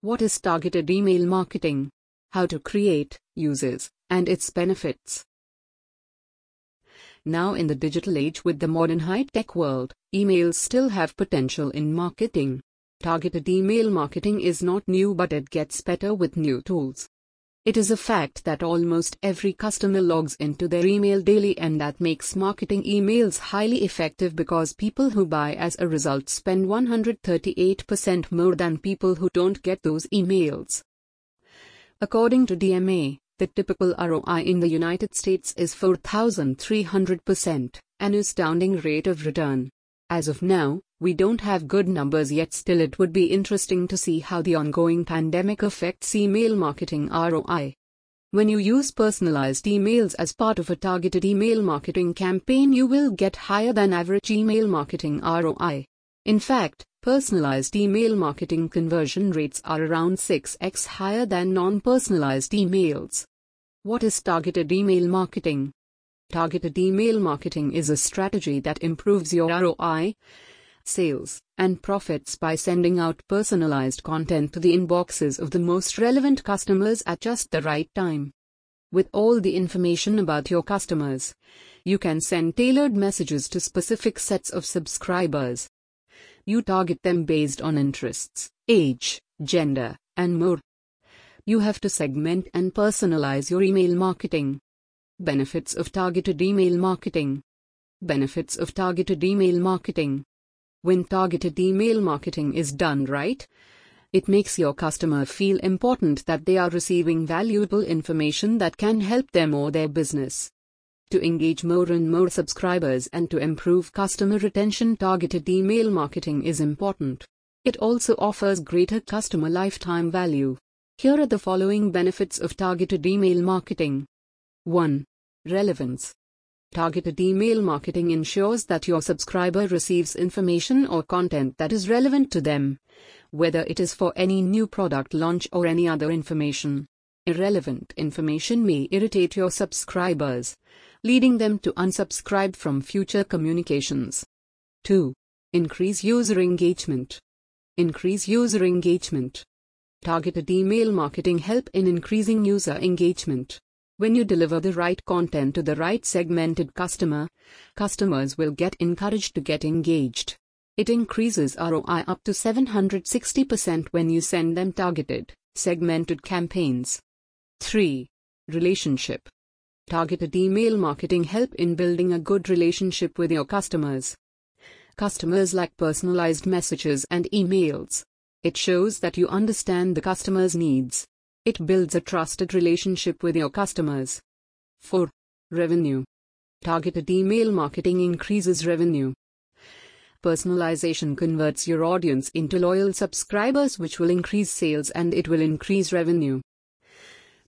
What is targeted email marketing? How to create, uses, and its benefits. Now, in the digital age with the modern high tech world, emails still have potential in marketing. Targeted email marketing is not new, but it gets better with new tools. It is a fact that almost every customer logs into their email daily, and that makes marketing emails highly effective because people who buy as a result spend 138% more than people who don't get those emails. According to DMA, the typical ROI in the United States is 4,300%, an astounding rate of return. As of now, we don't have good numbers yet, still, it would be interesting to see how the ongoing pandemic affects email marketing ROI. When you use personalized emails as part of a targeted email marketing campaign, you will get higher than average email marketing ROI. In fact, personalized email marketing conversion rates are around 6x higher than non personalized emails. What is targeted email marketing? Targeted email marketing is a strategy that improves your ROI, sales, and profits by sending out personalized content to the inboxes of the most relevant customers at just the right time. With all the information about your customers, you can send tailored messages to specific sets of subscribers. You target them based on interests, age, gender, and more. You have to segment and personalize your email marketing. Benefits of targeted email marketing. Benefits of targeted email marketing. When targeted email marketing is done right, it makes your customer feel important that they are receiving valuable information that can help them or their business. To engage more and more subscribers and to improve customer retention, targeted email marketing is important. It also offers greater customer lifetime value. Here are the following benefits of targeted email marketing. 1. Relevance. Targeted email marketing ensures that your subscriber receives information or content that is relevant to them, whether it is for any new product launch or any other information. Irrelevant information may irritate your subscribers, leading them to unsubscribe from future communications. 2. Increase user engagement. Increase user engagement. Targeted email marketing help in increasing user engagement. When you deliver the right content to the right segmented customer, customers will get encouraged to get engaged. It increases ROI up to 760% when you send them targeted, segmented campaigns. 3. Relationship. Targeted email marketing help in building a good relationship with your customers. Customers like personalized messages and emails. It shows that you understand the customer's needs. It builds a trusted relationship with your customers. 4. Revenue. Targeted email marketing increases revenue. Personalization converts your audience into loyal subscribers, which will increase sales and it will increase revenue.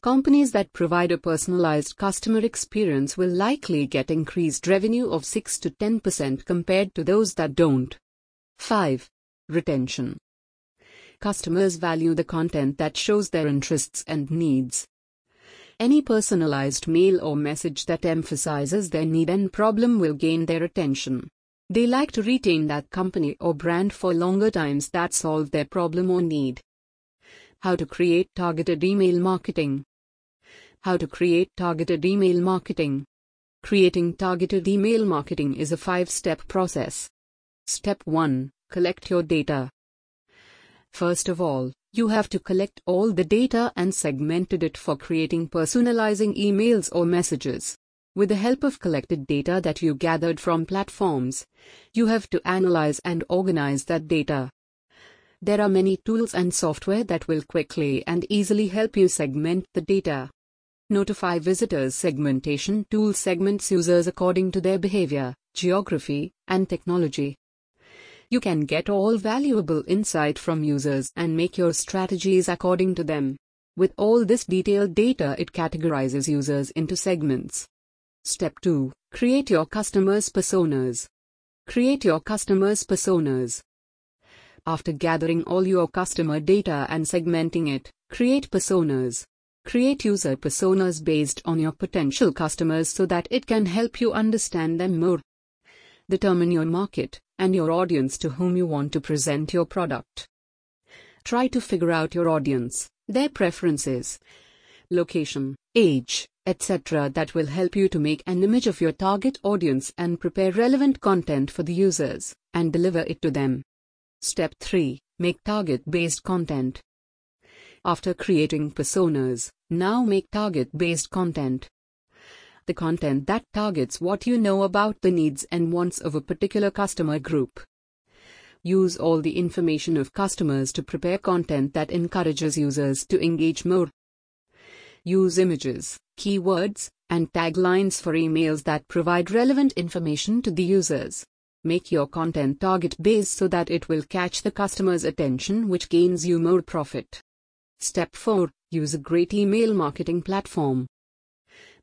Companies that provide a personalized customer experience will likely get increased revenue of 6 to 10% compared to those that don't. 5. Retention. Customers value the content that shows their interests and needs. Any personalized mail or message that emphasizes their need and problem will gain their attention. They like to retain that company or brand for longer times that solve their problem or need. How to create targeted email marketing. How to create targeted email marketing. Creating targeted email marketing is a five step process. Step 1 Collect your data. First of all, you have to collect all the data and segmented it for creating personalizing emails or messages. With the help of collected data that you gathered from platforms, you have to analyze and organize that data. There are many tools and software that will quickly and easily help you segment the data. Notify visitors segmentation tool segments users according to their behavior, geography, and technology. You can get all valuable insight from users and make your strategies according to them. With all this detailed data, it categorizes users into segments. Step 2 Create your customers' personas. Create your customers' personas. After gathering all your customer data and segmenting it, create personas. Create user personas based on your potential customers so that it can help you understand them more. Determine your market and your audience to whom you want to present your product. Try to figure out your audience, their preferences, location, age, etc. that will help you to make an image of your target audience and prepare relevant content for the users and deliver it to them. Step 3 Make target based content. After creating personas, now make target based content. The content that targets what you know about the needs and wants of a particular customer group. Use all the information of customers to prepare content that encourages users to engage more. Use images, keywords, and taglines for emails that provide relevant information to the users. Make your content target based so that it will catch the customer's attention, which gains you more profit. Step 4 Use a great email marketing platform.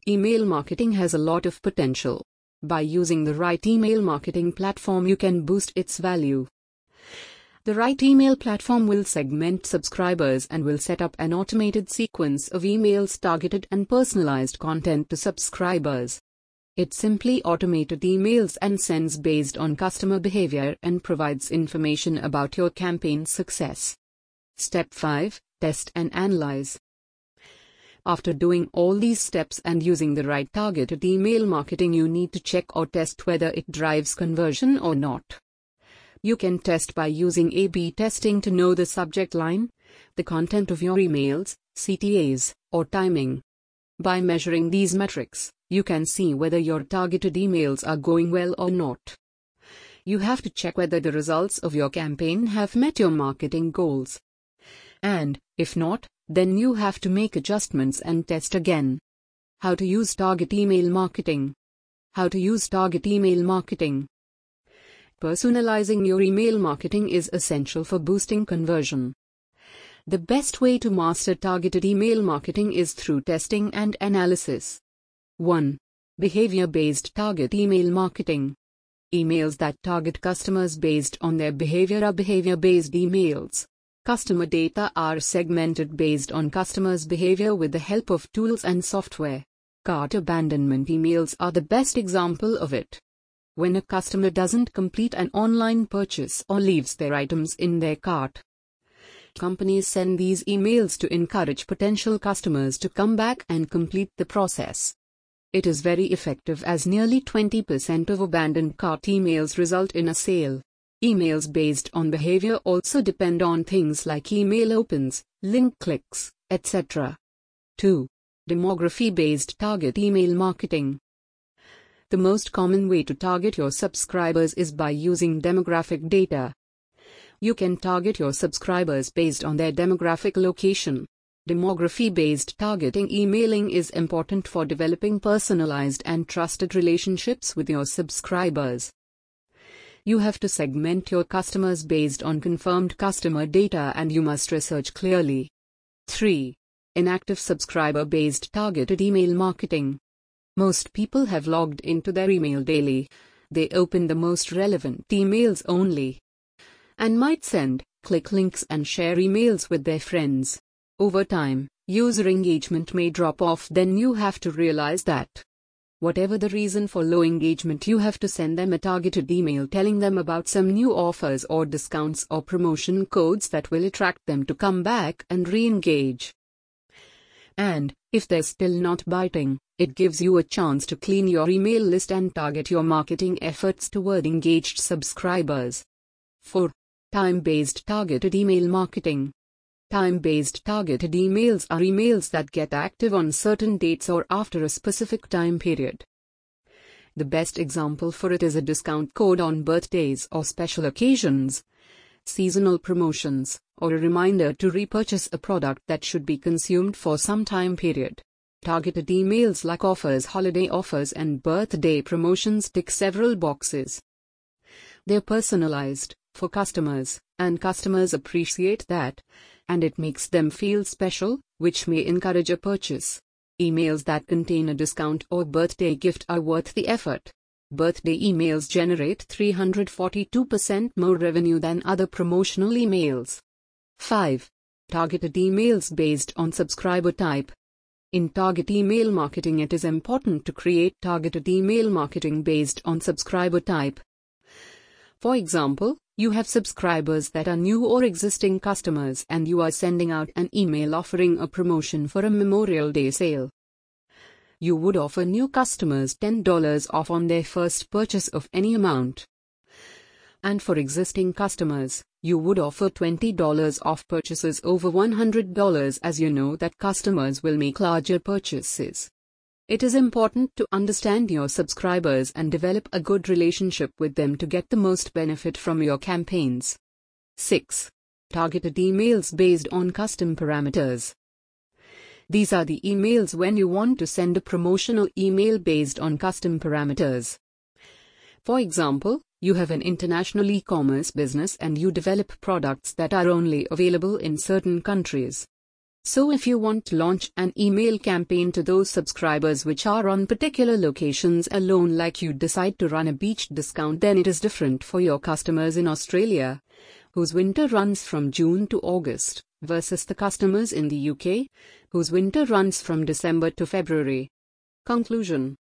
Email marketing has a lot of potential. By using the right email marketing platform, you can boost its value. The right email platform will segment subscribers and will set up an automated sequence of emails targeted and personalized content to subscribers. It simply automated emails and sends based on customer behavior and provides information about your campaign success. Step 5 Test and Analyze. After doing all these steps and using the right targeted email marketing, you need to check or test whether it drives conversion or not. You can test by using A B testing to know the subject line, the content of your emails, CTAs, or timing. By measuring these metrics, you can see whether your targeted emails are going well or not. You have to check whether the results of your campaign have met your marketing goals. And, if not, then you have to make adjustments and test again. How to use target email marketing. How to use target email marketing. Personalizing your email marketing is essential for boosting conversion. The best way to master targeted email marketing is through testing and analysis. 1. Behavior based target email marketing. Emails that target customers based on their behavior are behavior based emails. Customer data are segmented based on customers' behavior with the help of tools and software. Cart abandonment emails are the best example of it when a customer doesn't complete an online purchase or leaves their items in their cart. Companies send these emails to encourage potential customers to come back and complete the process. It is very effective as nearly 20% of abandoned cart emails result in a sale. Emails based on behavior also depend on things like email opens, link clicks, etc. 2. Demography based target email marketing. The most common way to target your subscribers is by using demographic data. You can target your subscribers based on their demographic location. Demography based targeting emailing is important for developing personalized and trusted relationships with your subscribers. You have to segment your customers based on confirmed customer data and you must research clearly. 3. Inactive subscriber based targeted email marketing. Most people have logged into their email daily. They open the most relevant emails only and might send, click links, and share emails with their friends. Over time, user engagement may drop off, then you have to realize that. Whatever the reason for low engagement, you have to send them a targeted email telling them about some new offers or discounts or promotion codes that will attract them to come back and re engage. And, if they're still not biting, it gives you a chance to clean your email list and target your marketing efforts toward engaged subscribers. 4. Time based targeted email marketing. Time based targeted emails are emails that get active on certain dates or after a specific time period. The best example for it is a discount code on birthdays or special occasions, seasonal promotions, or a reminder to repurchase a product that should be consumed for some time period. Targeted emails like offers, holiday offers, and birthday promotions tick several boxes. They're personalized for customers, and customers appreciate that, and it makes them feel special, which may encourage a purchase. Emails that contain a discount or birthday gift are worth the effort. Birthday emails generate 342% more revenue than other promotional emails. 5. Targeted emails based on subscriber type. In target email marketing, it is important to create targeted email marketing based on subscriber type. For example, You have subscribers that are new or existing customers and you are sending out an email offering a promotion for a Memorial Day sale. You would offer new customers $10 off on their first purchase of any amount. And for existing customers, you would offer $20 off purchases over $100 as you know that customers will make larger purchases. It is important to understand your subscribers and develop a good relationship with them to get the most benefit from your campaigns. 6. Targeted emails based on custom parameters. These are the emails when you want to send a promotional email based on custom parameters. For example, you have an international e commerce business and you develop products that are only available in certain countries. So if you want to launch an email campaign to those subscribers which are on particular locations alone like you decide to run a beach discount then it is different for your customers in Australia, whose winter runs from June to August, versus the customers in the UK, whose winter runs from December to February. Conclusion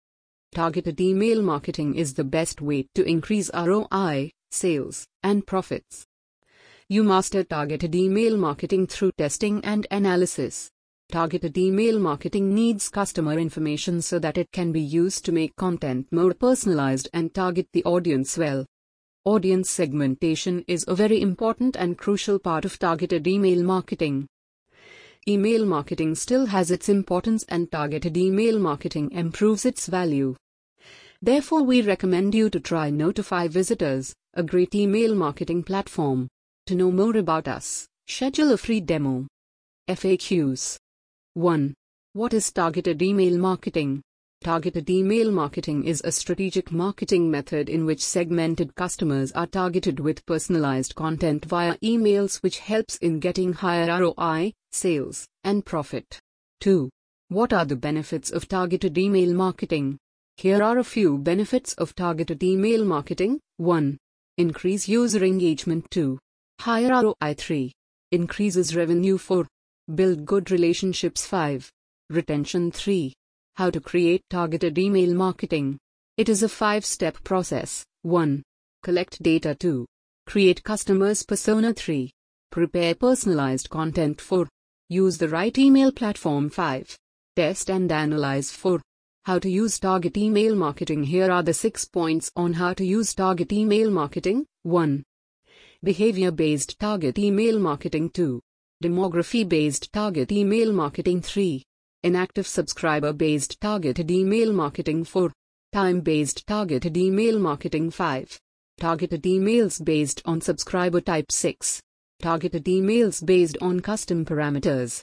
Targeted email marketing is the best way to increase ROI, sales, and profits. You master targeted email marketing through testing and analysis. Targeted email marketing needs customer information so that it can be used to make content more personalized and target the audience well. Audience segmentation is a very important and crucial part of targeted email marketing. Email marketing still has its importance and targeted email marketing improves its value. Therefore, we recommend you to try Notify Visitors, a great email marketing platform. To know more about us, schedule a free demo. FAQs 1. What is targeted email marketing? Targeted email marketing is a strategic marketing method in which segmented customers are targeted with personalized content via emails, which helps in getting higher ROI, sales, and profit. 2. What are the benefits of targeted email marketing? Here are a few benefits of targeted email marketing 1. Increase user engagement 2. Higher ROI 3. Increases revenue 4. Build good relationships 5. Retention 3. How to create targeted email marketing. It is a five step process. 1. Collect data 2. Create customers persona 3. Prepare personalized content 4. Use the right email platform 5. Test and analyze 4. How to use target email marketing. Here are the six points on how to use target email marketing. 1. Behavior based target email marketing 2. Demography based target email marketing 3. Inactive subscriber based targeted email marketing 4. Time based targeted email marketing 5. Targeted emails based on subscriber type 6. Targeted emails based on custom parameters.